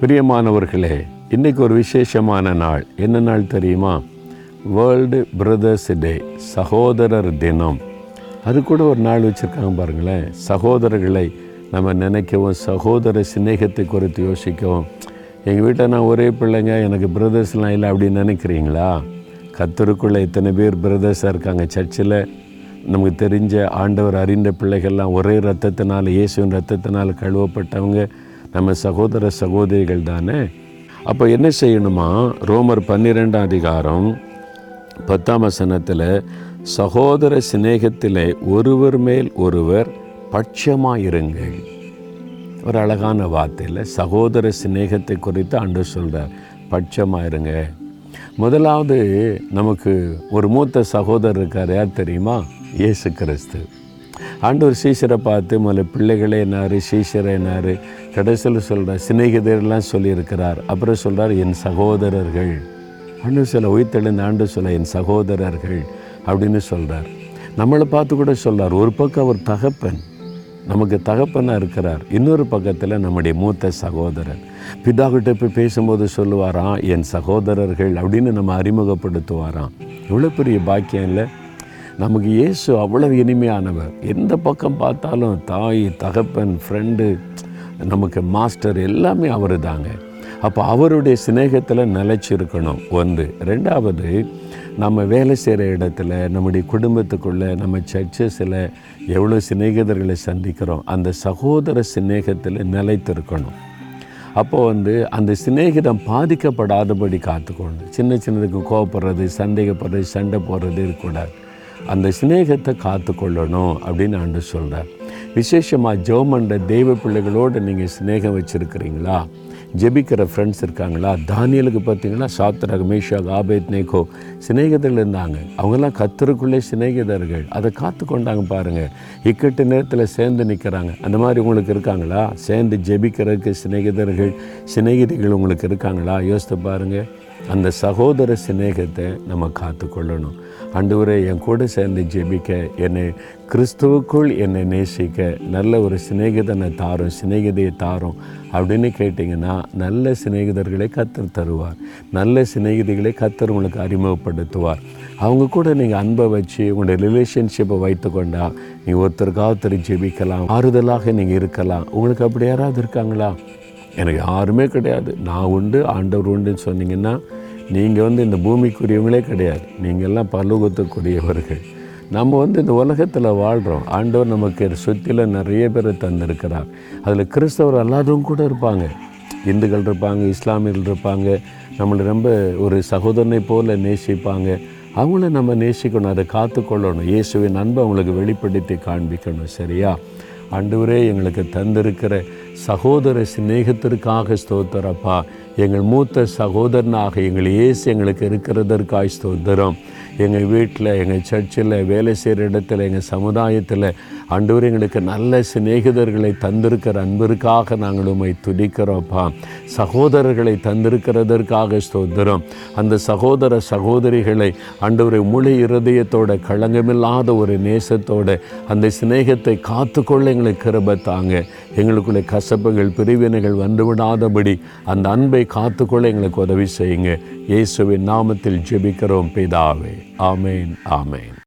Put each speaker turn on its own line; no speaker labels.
பிரியமானவர்களே இன்றைக்கி ஒரு விசேஷமான நாள். என்ன நாள் தெரியுமா? வேர்ல்டு பிரதர்ஸ் டே சகோதரர் தினம். அது கூட ஒரு நாள் வச்சுருக்காங்க பாருங்களேன். சகோதரர்களை நம்ம நினைக்கவும் சகோதர சிநேகத்தை குறித்து யோசிக்கவும். எங்கள் வீட்டில் நான் ஒரே பிள்ளைங்க எனக்கு பிரதர்ஸ்லாம் இல்லை அப்படின்னு நினைக்கிறீங்களா? கத்தருக்குள்ளே இத்தனை பேர் பிரதர்ஸாக இருக்காங்க சர்ச்சில்? நமக்கு தெரிஞ்ச ஆண்டவர் அறிந்த பிள்ளைகள்லாம் ஒரே ரத்தத்தினால் இயேசுவின் ரத்தத்தினால் கழுவப்பட்டவங்க. நம்ம சகோதர சகோதரிகள் தானே? அப்போ என்ன செய்யணுமா? ரோமர் பன்னிரெண்டாம் அதிகாரம் பத்தாம் வசனத்தில் சகோதர சிநேகத்திலே ஒருவர் மேல் ஒருவர் பட்சமாயிருங்கள். ஒரு அழகான வார்த்தையில் சகோதர சிநேகத்தை குறித்து அன்று சொல்கிறார் பட்சமாயிருங்க. முதலாவது நமக்கு ஒரு மூத்த சகோதரர் இருக்கார் யார் தெரியுமா? இயேசு கிறிஸ்து. ஆண்டவர் சீசரை பார்த்து முதல்ல பிள்ளைகளே என்னார் சீசரை என்னார். கடைசியில் சொல்கிறார் சிநேகிதர்லாம் சொல்லியிருக்கிறார். அப்புறம் சொல்கிறார் என் சகோதரர்கள். ஆண்டு சொல்ல உயிர்த்தெழுந்த ஆண்டு சொல்ல என் சகோதரர்கள். அப்படின்னு சொல்கிறார் நம்மளை பார்த்து கூட சொல்கிறார் ஒரு பக்கம் அவர் தகப்பன் நமக்கு தகப்பனாக இருக்கிறார். இன்னொரு பக்கத்தில் நம்முடைய மூத்த சகோதரர். பிதாகிட்ட போய் பேசும்போது சொல்லுவாராம் என் சகோதரர்கள். அப்படின்னு நம்ம அறிமுகப்படுத்துவாராம். எவ்வளோ பெரிய பாக்கியம் இல்லை. நமக்கு இயேசு அவ்வளவு இனிமையானவர். எந்த பக்கம் பார்த்தாலும் தாய் தகப்பன் ஃப்ரெண்டு நமக்கு மாஸ்டர் எல்லாமே அவர் தாங்க அப்போ அவருடைய சிநேகத்தில் நிலச்சிருக்கணும். ஒன்று. ரெண்டாவது நம்ம வேலை செய்கிற இடத்துல நம்முடைய குடும்பத்துக்குள்ளே நம்ம சர்ச்சஸில் எவ்வளோ சிநேகிதர்களை சந்திக்கிறோம். அந்த சகோதர சிநேகத்தில் நிலைத்திருக்கணும். அப்போ வந்து அந்த சிநேகிதம் பாதிக்கப்படாதபடி காத்துக்கொள்ளணும். சின்ன சின்னதுக்கு கோவப்படுறது சந்தேகப்படுறது சண்டை போடுறது இருக்கக்கூடாது. அந்த சிநேகத்தை காத்துக்கொள்ளணும் அப்படின்னு ஆண்டு சொல்கிறார் விசேஷமாக ஜோமண்ட தெய்வ பிள்ளைகளோடு நீங்கள் சிநேகம் வச்சுருக்கிறீங்களா? ஜெபிக்கிற ஃப்ரெண்ட்ஸ் இருக்காங்களா? தானியலுக்கு பார்த்தீங்கன்னா சாத்ரக் மேஷா ஆபேத் நேகோ சிநேகிதர்கள் இருந்தாங்க. அவங்கெல்லாம் கத்தருக்குள்ளே சிநேகிதர்கள். அதை காத்து கொண்டாங்க பாருங்கள் இக்கட்டு நேரத்தில் சேர்ந்து நிற்கிறாங்க அந்த மாதிரி உங்களுக்கு இருக்காங்களா? சேர்ந்து ஜெபிக்கிறதுக்கு சிநேகிதர்கள் சிநேகிதிகள் உங்களுக்கு இருக்காங்களா? யோசித்து பாருங்கள் அந்த சகோதர சிநேகத்தை நம்ம காத்துக்கொள்ளணும். ஆண்டவரே என் கூட சேர்ந்து ஜெபிக்க என்னை கிறிஸ்துவுக்குள் என்னை நேசிக்க நல்ல ஒரு சிநேகிதனை தாரும் சிநேகிதையை தாரும் அப்படின்னு கேட்டிங்கன்னா நல்ல சிநேகிதர்களை கத்தர் தருவார். நல்ல சிநேகிதிகளை கத்தர் உங்களுக்கு அறிமுகப்படுத்துவார். அவங்க கூட நீங்கள் அன்பை வச்சு உங்களுடைய ரிலேஷன்ஷிப்பை வைத்து கொண்டா நீங்கள் ஒருத்தருக்காக ஒருத்தர் ஜெபிக்கலாம் ஆறுதலாக நீங்கள் இருக்கலாம். உங்களுக்கு அப்படி யாராவது இருக்காங்களா? எனக்கு யாருமே கிடையாது. நான் உண்டு ஆண்டவர் உண்டுன்னு சொன்னீங்கன்னா நீங்கள் வந்து இந்த பூமிக்குரியவங்களே கிடையாது. நீங்கள்லாம் பரலோகத்துக்குரியவர்கள். நம்ம வந்து இந்த உலகத்தில் வாழ்கிறோம் ஆண்டவர் நமக்கு சுற்றில நிறைய பேர் தந்திருக்கிறார். அதில் கிறிஸ்தவர் அல்லாதவங்க கூட இருப்பாங்க. இந்துக்கள் இருப்பாங்க இஸ்லாமியர்கள் இருப்பாங்க. நம்மளை ரொம்ப ஒரு சகோதரனை போல் நேசிப்பாங்க. அவங்கள நம்ம நேசிக்கணும் அதை காத்துக்கொள்ளணும். இயேசுவின் அன்பை அவங்களுக்கு வெளிப்படுத்தி காண்பிக்கணும் சரியா? ஆண்டவரே எங்களுக்கு தந்திருக்கிற சகோதர சிநேகத்திற்காக ஸ்தோத்திரப்பா. எங்கள் மூத்த சகோதரனாக எங்கள் இயேசு எங்களுக்கு இருக்கிறதற்காய் ஸ்தோத்திரம். எங்கள் வீட்டில் எங்கள் சர்ச்சில் வேலை செய்கிற இடத்துல எங்கள் சமுதாயத்தில் ஆண்டவர் எங்களுக்கு நல்ல சிநேகிதர்களை தந்திருக்கிற அன்பிற்காக நாங்கள் உண்மை துடிக்கிறோப்பா சகோதரர்களை தந்திருக்கிறதற்காக ஸ்தோத்திரம். அந்த சகோதர சகோதரிகளை ஆண்டவரை முழு இருதயத்தோட களங்கமில்லாத ஒரு நேசத்தோட அந்த சிநேகத்தை காத்துக்கொள்ள எங்களுக்கு கிருப தாங்க. எங்களுக்குள்ளே கசப்புகள் பிரிவினைகள் வந்துவிடாதபடி அந்த அன்பை காத்துக்கொள்ள எங்களுக்கு உதவி செய்யுங்க. இயேசுவின் நாமத்தில் ஜெபிக்கிறோம் பிதாவே. ஆமேன் ஆமேன்.